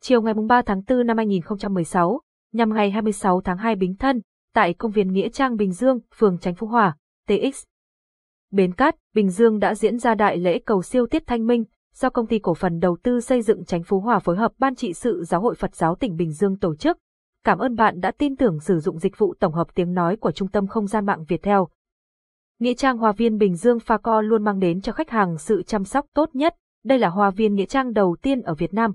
Chiều ngày 3 tháng 4 năm 2016, nhằm ngày 26 tháng 2 Bính Thân, tại công viên Nghĩa Trang Bình Dương, phường Chánh Phú Hòa, TX. Bến Cát, Bình Dương đã diễn ra đại lễ cầu siêu tiết thanh minh, do công ty cổ phần đầu tư xây dựng Chánh Phú Hòa phối hợp Ban trị sự Giáo hội Phật giáo tỉnh Bình Dương tổ chức. Cảm ơn bạn đã tin tưởng sử dụng dịch vụ tổng hợp tiếng nói của Trung tâm Không gian mạng Việt Theo. Nghĩa trang Hoa viên Bình Dương Pha Co luôn mang đến cho khách hàng sự chăm sóc tốt nhất. Đây là hoa viên nghĩa trang đầu tiên ở Việt Nam,